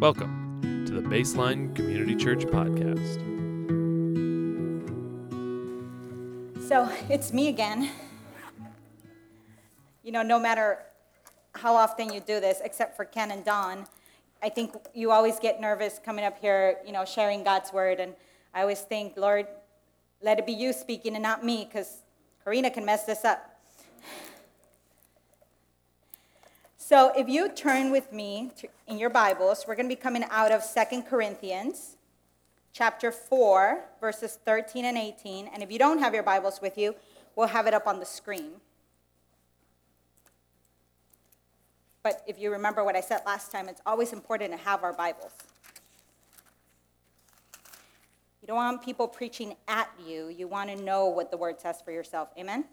Welcome to the Baseline Community Church Podcast. So it's me again. You know, no matter how often you do this, except for Ken and Don, I think you always get nervous coming up here, you know, sharing God's word. And I always think, Lord, let it be you speaking and not me, because Karina can mess this up. So if you turn with me to, in your Bibles, we're going to be coming out of Second Corinthians chapter 4, verses 13 and 18. And if you don't have your Bibles with you, we'll have it up on the screen. But if you remember what I said last time, it's always important to have our Bibles. You don't want people preaching at you. You want to know what the word says for yourself. Amen?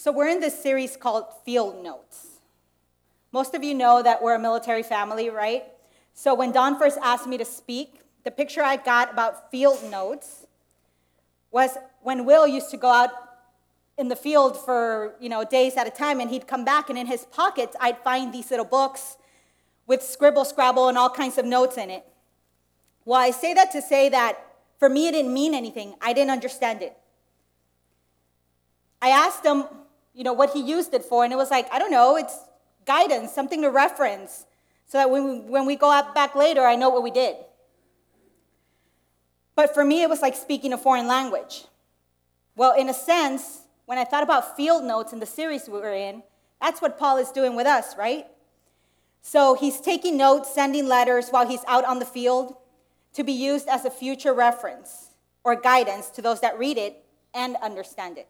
So we're in this series called Field Notes. Most of you know that we're a military family, right? So when Don first asked me to speak, the picture I got about field notes was when Will used to go out in the field for you know days at a time and he'd come back and in his pockets I'd find these little books with scribble scrabble and all kinds of notes in it. Well, I say that to say that for me it didn't mean anything. I didn't understand it. I asked him, you know, what he used it for and it was like, I don't know, it's guidance, something to reference, so that when we, when we go out back later, I know what we did. But for me, it was like speaking a foreign language. Well, in a sense, when I thought about field notes in the series we were in, that's what Paul is doing with us, right? So he's taking notes, sending letters while he's out on the field to be used as a future reference or guidance to those that read it and understand it.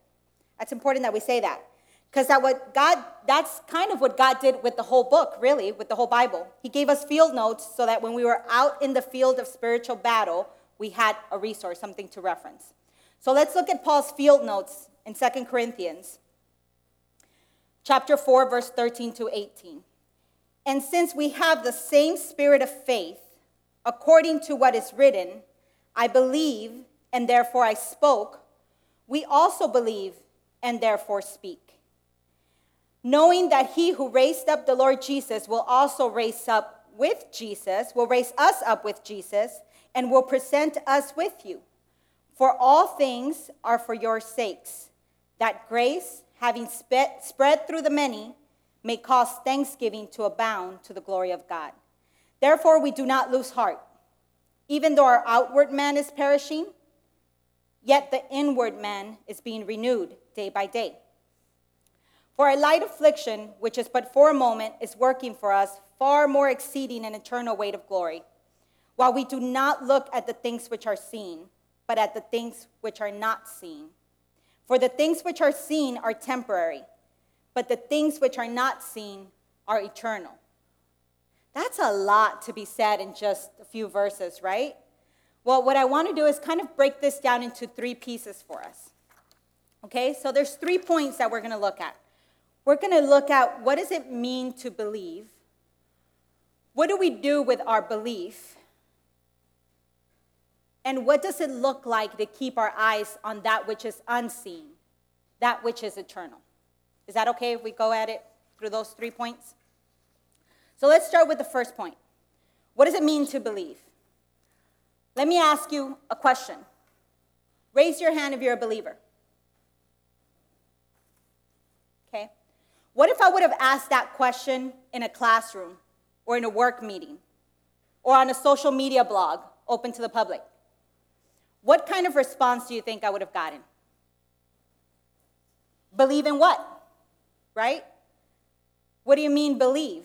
That's important that we say that. Because that what God, that's kind of what God did with the whole book, really, with the whole Bible. He gave us field notes so that when we were out in the field of spiritual battle, we had a resource, something to reference. So let's look at Paul's field notes in 2 Corinthians, chapter 4, verse 13 to 18. And since we have the same spirit of faith, according to what is written, I believe, and therefore I spoke, we also believe, and therefore speak knowing that he who raised up the Lord Jesus will also raise up with Jesus, will raise us up with Jesus, and will present us with you. For all things are for your sakes, that grace, having spread through the many, may cause thanksgiving to abound to the glory of God. Therefore, we do not lose heart. Even though our outward man is perishing, yet the inward man is being renewed day by day. For a light affliction, which is but for a moment, is working for us far more exceeding an eternal weight of glory. While we do not look at the things which are seen, but at the things which are not seen. For the things which are seen are temporary, but the things which are not seen are eternal. That's a lot to be said in just a few verses, right? Well, what I want to do is kind of break this down into three pieces for us. Okay, so there's three points that we're going to look at. We're going to look at what does it mean to believe? What do we do with our belief? And what does it look like to keep our eyes on that which is unseen, that which is eternal? Is that okay if we go at it through those three points? So let's start with the first point. What does it mean to believe? Let me ask you a question. Raise your hand if you're a believer. What if I would have asked that question in a classroom or in a work meeting or on a social media blog open to the public? What kind of response do you think I would have gotten? Believe in what? Right? What do you mean, believe?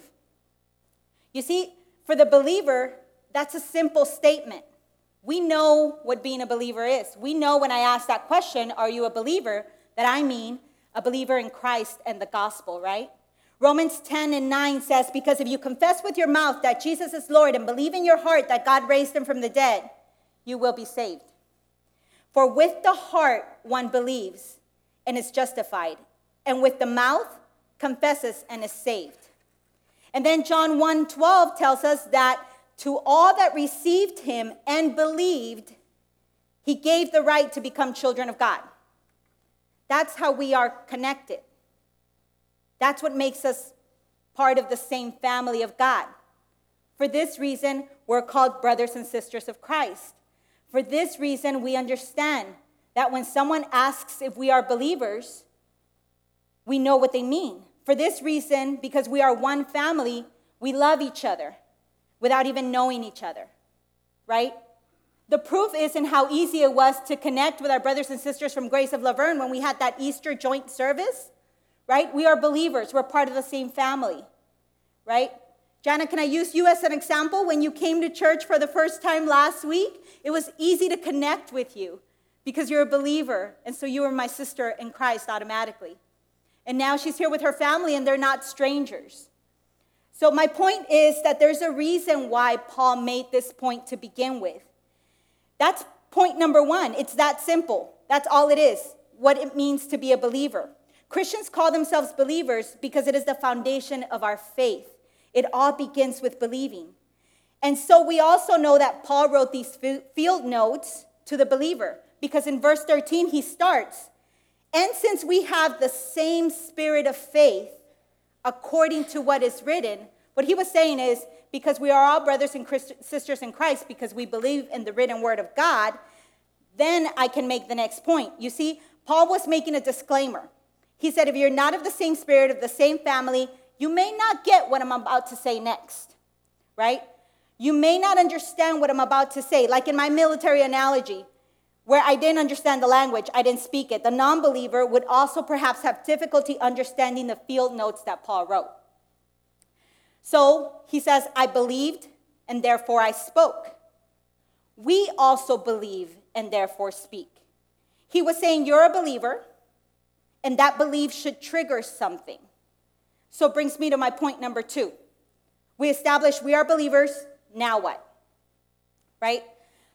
You see, for the believer, that's a simple statement. We know what being a believer is. We know when I ask that question, are you a believer, that I mean a believer in Christ and the gospel, right? Romans 10 and 9 says, Because if you confess with your mouth that Jesus is Lord and believe in your heart that God raised him from the dead, you will be saved. For with the heart one believes and is justified, and with the mouth confesses and is saved. And then John 1 12 tells us that to all that received him and believed, he gave the right to become children of God. That's how we are connected. That's what makes us part of the same family of God. For this reason, we're called brothers and sisters of Christ. For this reason, we understand that when someone asks if we are believers, we know what they mean. For this reason, because we are one family, we love each other without even knowing each other, right? The proof is in how easy it was to connect with our brothers and sisters from Grace of La Verne when we had that Easter joint service, right? We are believers, we're part of the same family, right? Jana, can I use you as an example? When you came to church for the first time last week, it was easy to connect with you because you're a believer, and so you were my sister in Christ automatically. And now she's here with her family, and they're not strangers. So, my point is that there's a reason why Paul made this point to begin with. That's point number one. It's that simple. That's all it is, what it means to be a believer. Christians call themselves believers because it is the foundation of our faith. It all begins with believing. And so we also know that Paul wrote these field notes to the believer because in verse 13 he starts, and since we have the same spirit of faith, according to what is written, what he was saying is because we are all brothers and sisters in Christ, because we believe in the written word of God, then I can make the next point. You see, Paul was making a disclaimer. He said, if you're not of the same spirit, of the same family, you may not get what I'm about to say next, right? You may not understand what I'm about to say. Like in my military analogy, where I didn't understand the language, I didn't speak it. The non believer would also perhaps have difficulty understanding the field notes that Paul wrote. So he says, I believed and therefore I spoke. We also believe and therefore speak. He was saying, You're a believer, and that belief should trigger something. So brings me to my point number two. We established we are believers, now what? Right?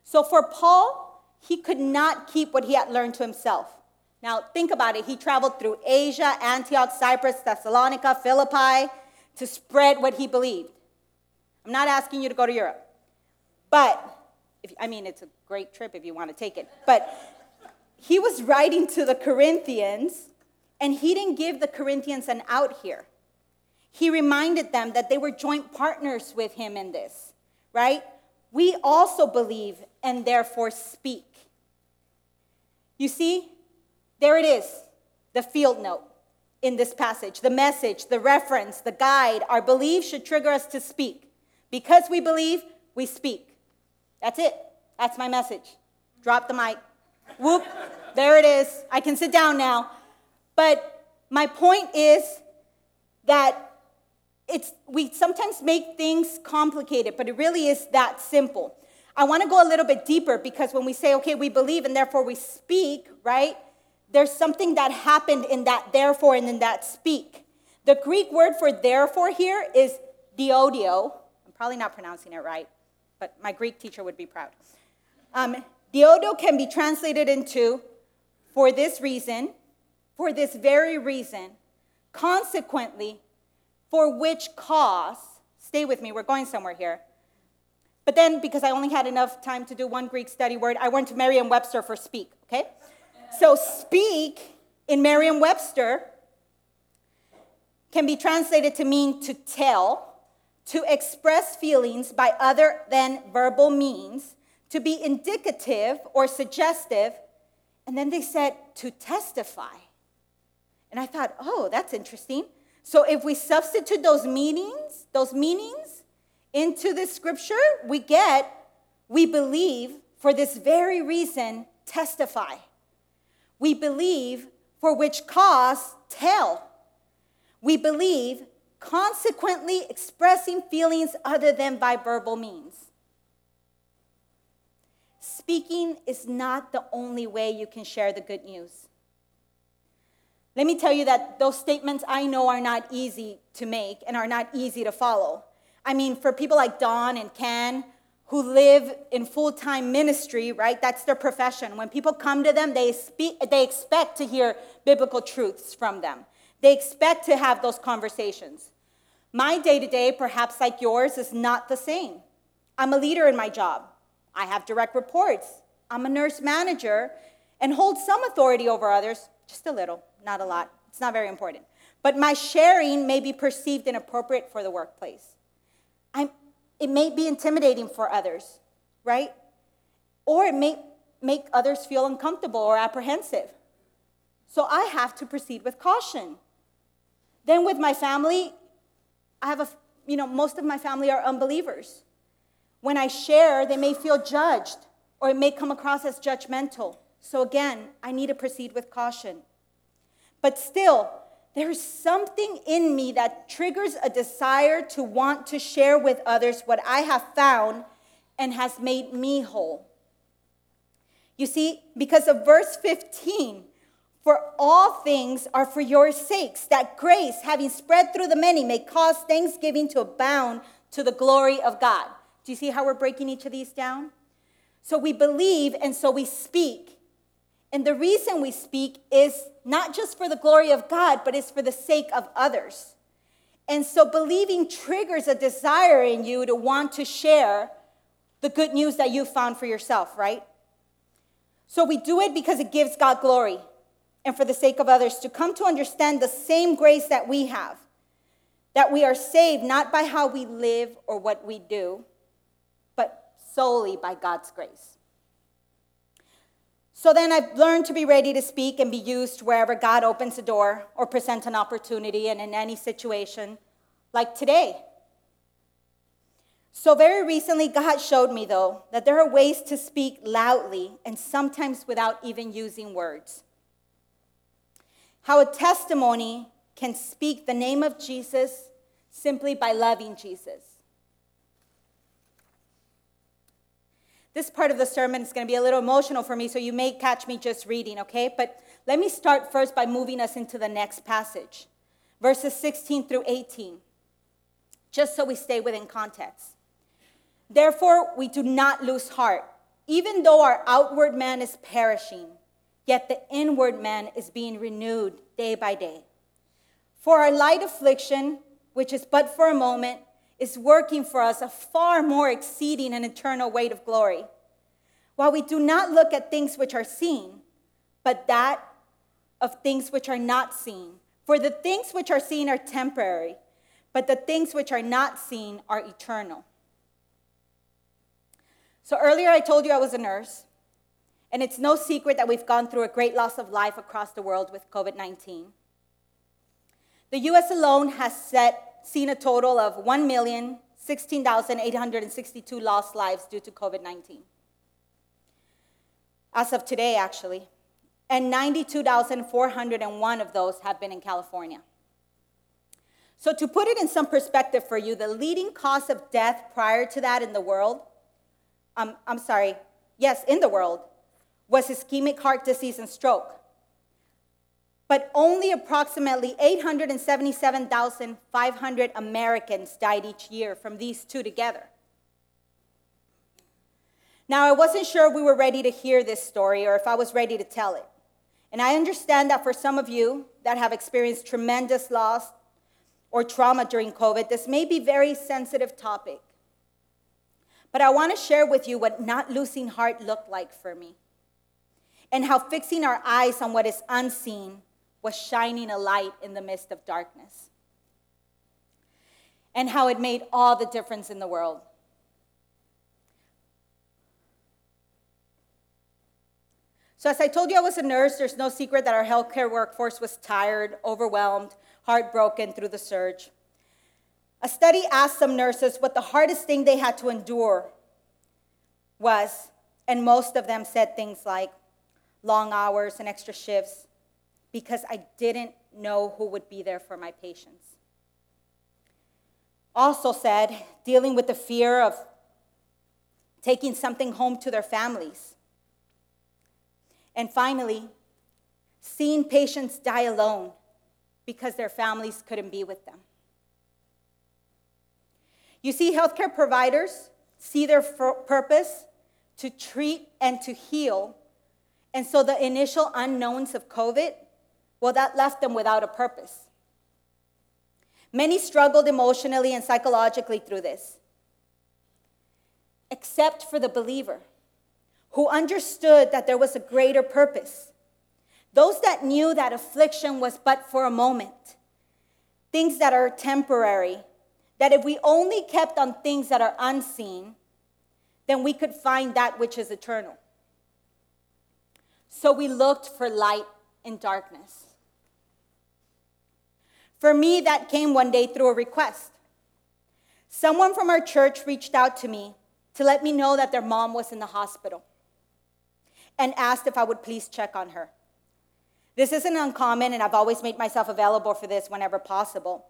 So for Paul, he could not keep what he had learned to himself. Now, think about it. He traveled through Asia, Antioch, Cyprus, Thessalonica, Philippi to spread what he believed. I'm not asking you to go to Europe, but if, I mean, it's a great trip if you want to take it. But he was writing to the Corinthians, and he didn't give the Corinthians an out here. He reminded them that they were joint partners with him in this, right? We also believe and therefore speak. You see, there it is, the field note in this passage, the message, the reference, the guide. Our belief should trigger us to speak. Because we believe, we speak. That's it. That's my message. Drop the mic. Whoop, there it is. I can sit down now. But my point is that it's, we sometimes make things complicated, but it really is that simple. I want to go a little bit deeper because when we say, okay, we believe and therefore we speak, right? There's something that happened in that therefore and in that speak. The Greek word for therefore here is diodio. I'm probably not pronouncing it right, but my Greek teacher would be proud. Um, diodio can be translated into for this reason, for this very reason, consequently, for which cause, stay with me, we're going somewhere here, but then, because I only had enough time to do one Greek study word, I went to Merriam Webster for speak, okay? So, speak in Merriam Webster can be translated to mean to tell, to express feelings by other than verbal means, to be indicative or suggestive, and then they said to testify. And I thought, oh, that's interesting. So if we substitute those meanings, those meanings into this scripture, we get, we believe for this very reason, testify. We believe for which cause, tell. We believe, consequently expressing feelings other than by verbal means. Speaking is not the only way you can share the good news. Let me tell you that those statements I know are not easy to make and are not easy to follow. I mean, for people like Don and Ken, who live in full-time ministry, right? That's their profession. When people come to them, they speak they expect to hear biblical truths from them. They expect to have those conversations. My day-to-day, perhaps like yours, is not the same. I'm a leader in my job. I have direct reports. I'm a nurse manager and hold some authority over others, just a little, not a lot. It's not very important. But my sharing may be perceived inappropriate for the workplace. I'm, it may be intimidating for others, right? Or it may make others feel uncomfortable or apprehensive. So I have to proceed with caution. Then with my family, I have a, you know, most of my family are unbelievers. When I share, they may feel judged or it may come across as judgmental. So again, I need to proceed with caution. But still, there's something in me that triggers a desire to want to share with others what I have found and has made me whole. You see, because of verse 15, for all things are for your sakes, that grace, having spread through the many, may cause thanksgiving to abound to the glory of God. Do you see how we're breaking each of these down? So we believe and so we speak. And the reason we speak is not just for the glory of God, but it's for the sake of others. And so believing triggers a desire in you to want to share the good news that you found for yourself, right? So we do it because it gives God glory and for the sake of others to come to understand the same grace that we have. That we are saved not by how we live or what we do, but solely by God's grace. So then I've learned to be ready to speak and be used wherever God opens a door or presents an opportunity and in any situation, like today. So, very recently, God showed me, though, that there are ways to speak loudly and sometimes without even using words. How a testimony can speak the name of Jesus simply by loving Jesus. This part of the sermon is going to be a little emotional for me, so you may catch me just reading, okay? But let me start first by moving us into the next passage, verses 16 through 18, just so we stay within context. Therefore, we do not lose heart, even though our outward man is perishing, yet the inward man is being renewed day by day. For our light affliction, which is but for a moment, is working for us a far more exceeding and eternal weight of glory. While we do not look at things which are seen, but that of things which are not seen. For the things which are seen are temporary, but the things which are not seen are eternal. So earlier I told you I was a nurse, and it's no secret that we've gone through a great loss of life across the world with COVID 19. The US alone has set seen a total of 1,016,862 lost lives due to COVID 19. As of today, actually. And 92,401 of those have been in California. So, to put it in some perspective for you, the leading cause of death prior to that in the world, um, I'm sorry, yes, in the world, was ischemic heart disease and stroke but only approximately 877,500 Americans died each year from these two together. Now, I wasn't sure we were ready to hear this story or if I was ready to tell it. And I understand that for some of you that have experienced tremendous loss or trauma during COVID, this may be a very sensitive topic. But I want to share with you what not losing heart looked like for me and how fixing our eyes on what is unseen was shining a light in the midst of darkness. And how it made all the difference in the world. So, as I told you, I was a nurse. There's no secret that our healthcare workforce was tired, overwhelmed, heartbroken through the surge. A study asked some nurses what the hardest thing they had to endure was, and most of them said things like long hours and extra shifts, because I didn't know who would be there for my patients. Also said, dealing with the fear of taking something home to their families. And finally, seeing patients die alone because their families couldn't be with them. You see, healthcare providers see their purpose to treat and to heal. And so the initial unknowns of COVID well, that left them without a purpose. Many struggled emotionally and psychologically through this, except for the believer who understood that there was a greater purpose. Those that knew that affliction was but for a moment, things that are temporary, that if we only kept on things that are unseen, then we could find that which is eternal. So we looked for light in darkness. For me, that came one day through a request. Someone from our church reached out to me to let me know that their mom was in the hospital and asked if I would please check on her. This isn't uncommon, and I've always made myself available for this whenever possible.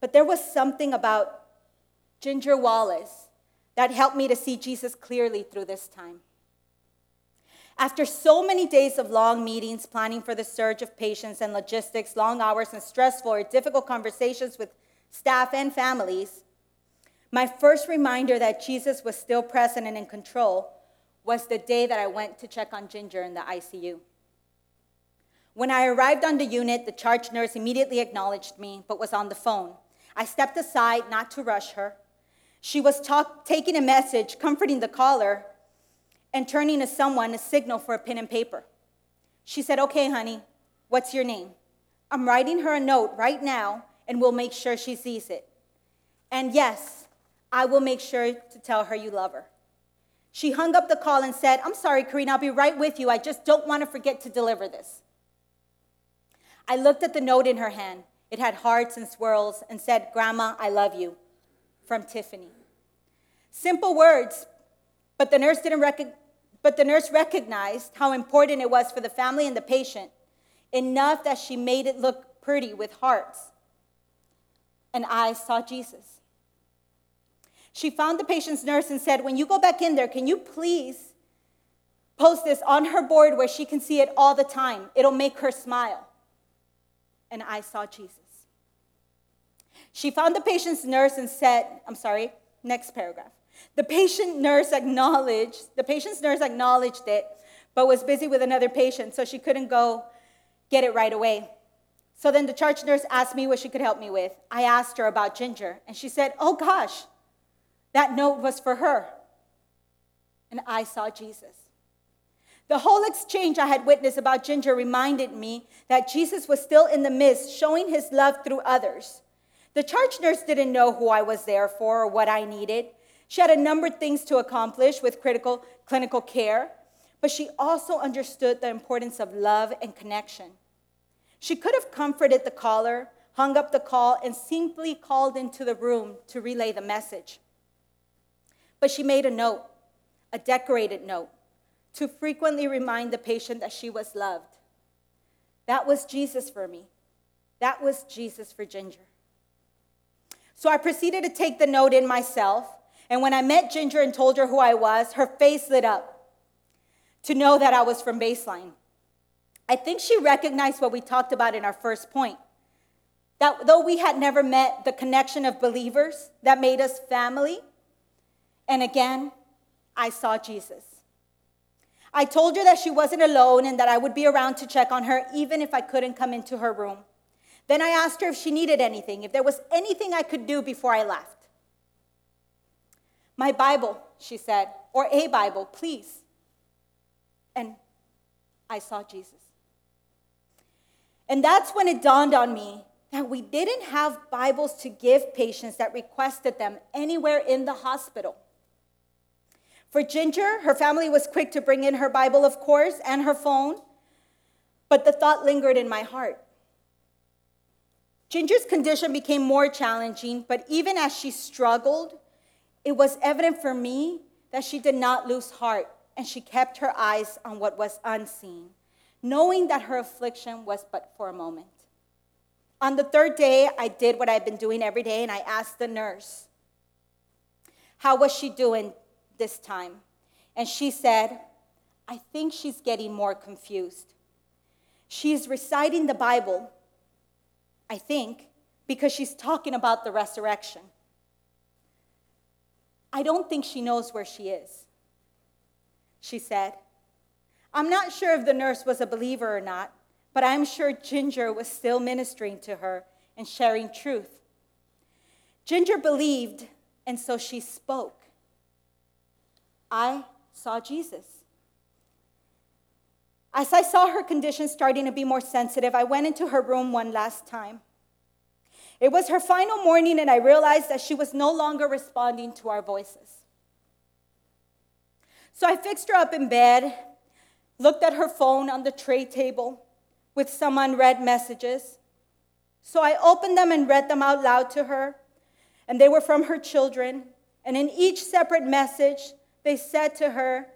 But there was something about Ginger Wallace that helped me to see Jesus clearly through this time. After so many days of long meetings, planning for the surge of patients and logistics, long hours, and stressful or difficult conversations with staff and families, my first reminder that Jesus was still present and in control was the day that I went to check on Ginger in the ICU. When I arrived on the unit, the charge nurse immediately acknowledged me, but was on the phone. I stepped aside not to rush her. She was talk- taking a message, comforting the caller, and turning to someone a signal for a pen and paper. She said, Okay, honey, what's your name? I'm writing her a note right now, and we'll make sure she sees it. And yes, I will make sure to tell her you love her. She hung up the call and said, I'm sorry, Karina, I'll be right with you. I just don't want to forget to deliver this. I looked at the note in her hand. It had hearts and swirls and said, Grandma, I love you, from Tiffany. Simple words, but the nurse didn't recognize. But the nurse recognized how important it was for the family and the patient, enough that she made it look pretty with hearts. And I saw Jesus. She found the patient's nurse and said, When you go back in there, can you please post this on her board where she can see it all the time? It'll make her smile and I saw Jesus. She found the patient's nurse and said, I'm sorry, next paragraph. The patient nurse acknowledged, the patient's nurse acknowledged it, but was busy with another patient, so she couldn't go get it right away. So then the charge nurse asked me what she could help me with. I asked her about Ginger, and she said, Oh gosh, that note was for her. And I saw Jesus. The whole exchange I had witnessed about Ginger reminded me that Jesus was still in the midst, showing his love through others. The charge nurse didn't know who I was there for or what I needed. She had a number of things to accomplish with critical clinical care, but she also understood the importance of love and connection. She could have comforted the caller, hung up the call, and simply called into the room to relay the message. But she made a note, a decorated note to frequently remind the patient that she was loved. That was Jesus for me. That was Jesus for Ginger. So I proceeded to take the note in myself. And when I met Ginger and told her who I was, her face lit up to know that I was from Baseline. I think she recognized what we talked about in our first point that though we had never met the connection of believers that made us family, and again, I saw Jesus. I told her that she wasn't alone and that I would be around to check on her even if I couldn't come into her room. Then I asked her if she needed anything, if there was anything I could do before I left. My Bible, she said, or a Bible, please. And I saw Jesus. And that's when it dawned on me that we didn't have Bibles to give patients that requested them anywhere in the hospital. For Ginger, her family was quick to bring in her Bible, of course, and her phone, but the thought lingered in my heart. Ginger's condition became more challenging, but even as she struggled, it was evident for me that she did not lose heart and she kept her eyes on what was unseen, knowing that her affliction was but for a moment. On the third day, I did what I've been doing every day and I asked the nurse, How was she doing? this time. And she said, I think she's getting more confused. She's reciting the Bible, I think, because she's talking about the resurrection. I don't think she knows where she is, she said. I'm not sure if the nurse was a believer or not, but I'm sure Ginger was still ministering to her and sharing truth. Ginger believed, and so she spoke. I saw Jesus. As I saw her condition starting to be more sensitive, I went into her room one last time. It was her final morning, and I realized that she was no longer responding to our voices. So I fixed her up in bed, looked at her phone on the tray table with some unread messages. So I opened them and read them out loud to her, and they were from her children. And in each separate message, they said to her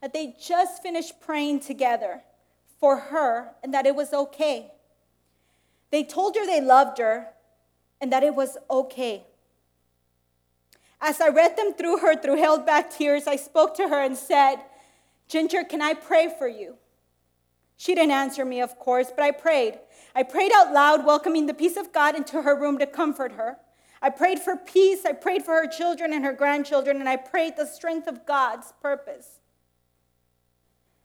that they just finished praying together for her and that it was okay. They told her they loved her and that it was okay. As I read them through her through held back tears, I spoke to her and said, Ginger, can I pray for you? She didn't answer me, of course, but I prayed. I prayed out loud, welcoming the peace of God into her room to comfort her. I prayed for peace. I prayed for her children and her grandchildren, and I prayed the strength of God's purpose.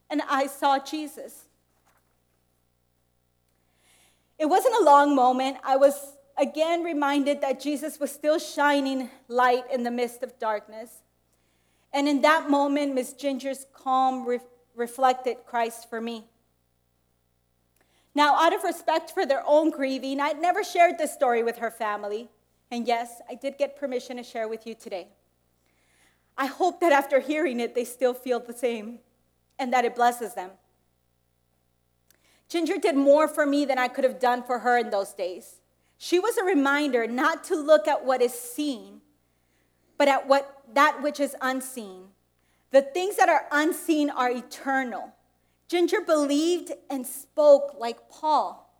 And I saw Jesus. It wasn't a long moment. I was again reminded that Jesus was still shining light in the midst of darkness. And in that moment, Miss Ginger's calm re- reflected Christ for me. Now, out of respect for their own grieving, I'd never shared this story with her family. And yes, I did get permission to share with you today. I hope that after hearing it, they still feel the same and that it blesses them. Ginger did more for me than I could have done for her in those days. She was a reminder not to look at what is seen, but at what that which is unseen. The things that are unseen are eternal. Ginger believed and spoke like Paul.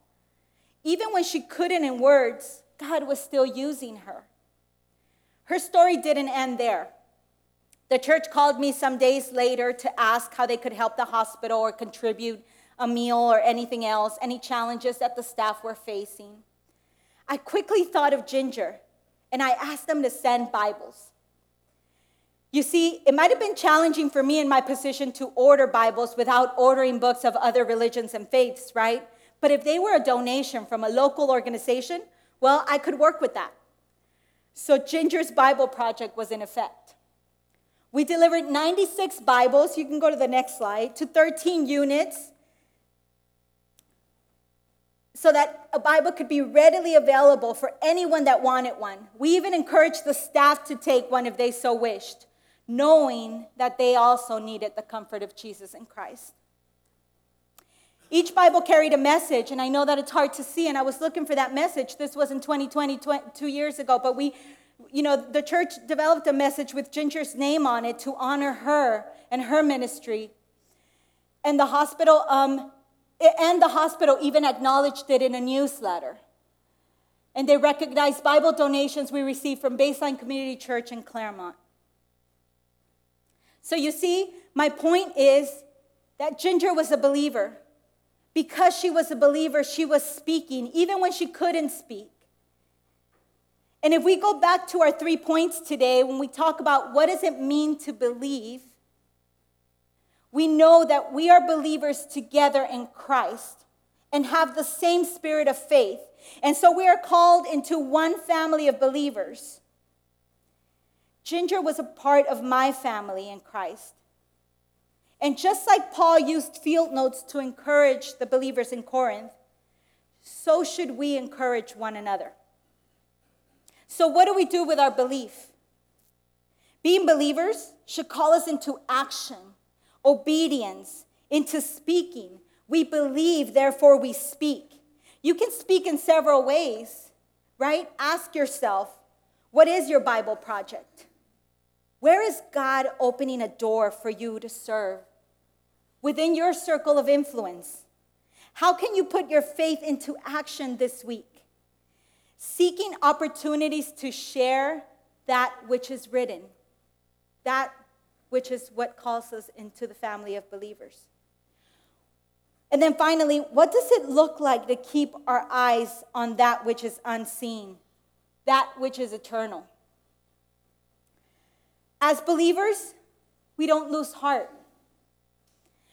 Even when she couldn't in words, God was still using her. Her story didn't end there. The church called me some days later to ask how they could help the hospital or contribute a meal or anything else, any challenges that the staff were facing. I quickly thought of Ginger and I asked them to send Bibles. You see, it might have been challenging for me in my position to order Bibles without ordering books of other religions and faiths, right? But if they were a donation from a local organization, well, I could work with that. So Ginger's Bible Project was in effect. We delivered 96 Bibles, you can go to the next slide, to 13 units so that a Bible could be readily available for anyone that wanted one. We even encouraged the staff to take one if they so wished, knowing that they also needed the comfort of Jesus in Christ. Each Bible carried a message, and I know that it's hard to see, and I was looking for that message. This was in 2020, two years ago, but we, you know, the church developed a message with Ginger's name on it to honor her and her ministry. And the hospital um, and the hospital even acknowledged it in a newsletter. And they recognized Bible donations we received from Baseline Community Church in Claremont. So you see, my point is that Ginger was a believer. Because she was a believer, she was speaking, even when she couldn't speak. And if we go back to our three points today, when we talk about what does it mean to believe, we know that we are believers together in Christ and have the same spirit of faith. And so we are called into one family of believers. Ginger was a part of my family in Christ. And just like Paul used field notes to encourage the believers in Corinth, so should we encourage one another. So, what do we do with our belief? Being believers should call us into action obedience, into speaking. We believe, therefore we speak. You can speak in several ways, right? Ask yourself, what is your Bible project? Where is God opening a door for you to serve? Within your circle of influence. How can you put your faith into action this week? Seeking opportunities to share that which is written, that which is what calls us into the family of believers. And then finally, what does it look like to keep our eyes on that which is unseen, that which is eternal? As believers, we don't lose heart.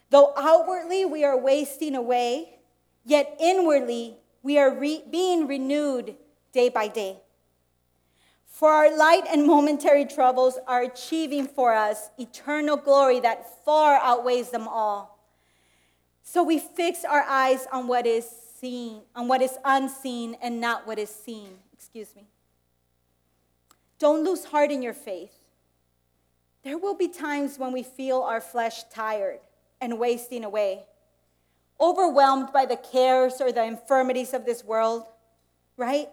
Though outwardly we are wasting away, yet inwardly we are re- being renewed day by day. For our light and momentary troubles are achieving for us eternal glory that far outweighs them all. So we fix our eyes on what is seen, on what is unseen, and not what is seen. excuse me. Don't lose heart in your faith. There will be times when we feel our flesh tired and wasting away, overwhelmed by the cares or the infirmities of this world, right?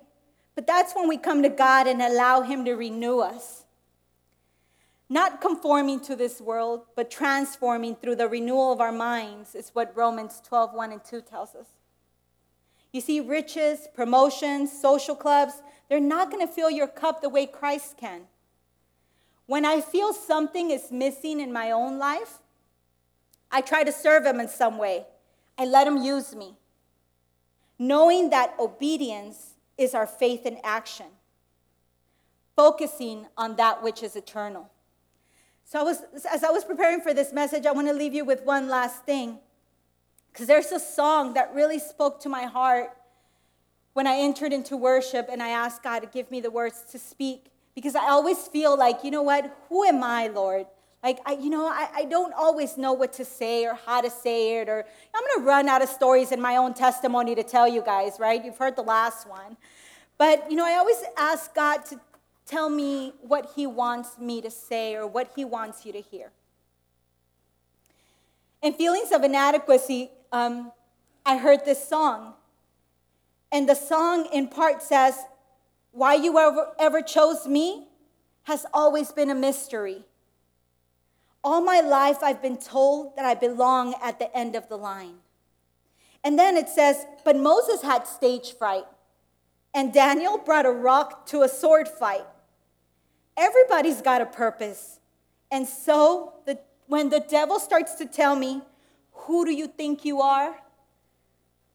But that's when we come to God and allow Him to renew us. Not conforming to this world, but transforming through the renewal of our minds is what Romans 12, 1 and 2 tells us. You see, riches, promotions, social clubs, they're not going to fill your cup the way Christ can. When I feel something is missing in my own life, I try to serve Him in some way. I let Him use me. Knowing that obedience is our faith in action, focusing on that which is eternal. So, I was, as I was preparing for this message, I want to leave you with one last thing. Because there's a song that really spoke to my heart when I entered into worship and I asked God to give me the words to speak. Because I always feel like, you know what? Who am I, Lord? Like, I, you know, I, I don't always know what to say or how to say it, or I'm going to run out of stories in my own testimony to tell you guys, right? You've heard the last one. But, you know, I always ask God to tell me what He wants me to say or what He wants you to hear. In feelings of inadequacy, um, I heard this song. And the song, in part, says, Why you ever, ever chose me has always been a mystery. All my life, I've been told that I belong at the end of the line. And then it says, But Moses had stage fright, and Daniel brought a rock to a sword fight. Everybody's got a purpose. And so the, when the devil starts to tell me, Who do you think you are?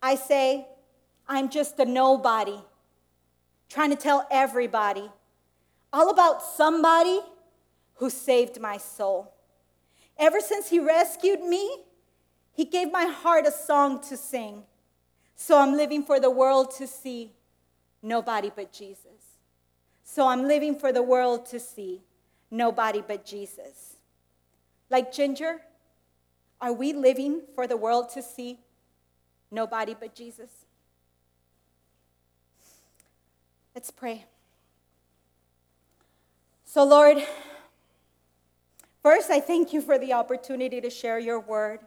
I say, I'm just a nobody, trying to tell everybody all about somebody who saved my soul. Ever since he rescued me, he gave my heart a song to sing. So I'm living for the world to see nobody but Jesus. So I'm living for the world to see nobody but Jesus. Like Ginger, are we living for the world to see nobody but Jesus? Let's pray. So, Lord, first I thank you for the opportunity to share your word.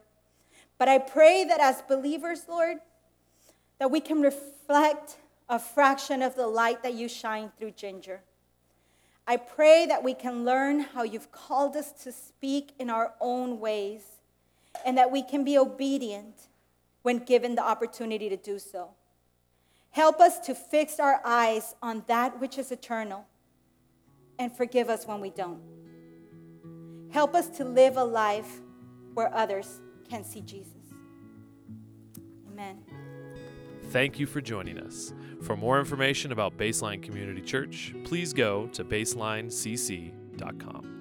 But I pray that as believers, Lord, that we can reflect a fraction of the light that you shine through Ginger. I pray that we can learn how you've called us to speak in our own ways and that we can be obedient when given the opportunity to do so. Help us to fix our eyes on that which is eternal and forgive us when we don't. Help us to live a life where others can see Jesus. Amen. Thank you for joining us. For more information about Baseline Community Church, please go to baselinecc.com.